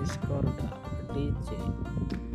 Discorda DJ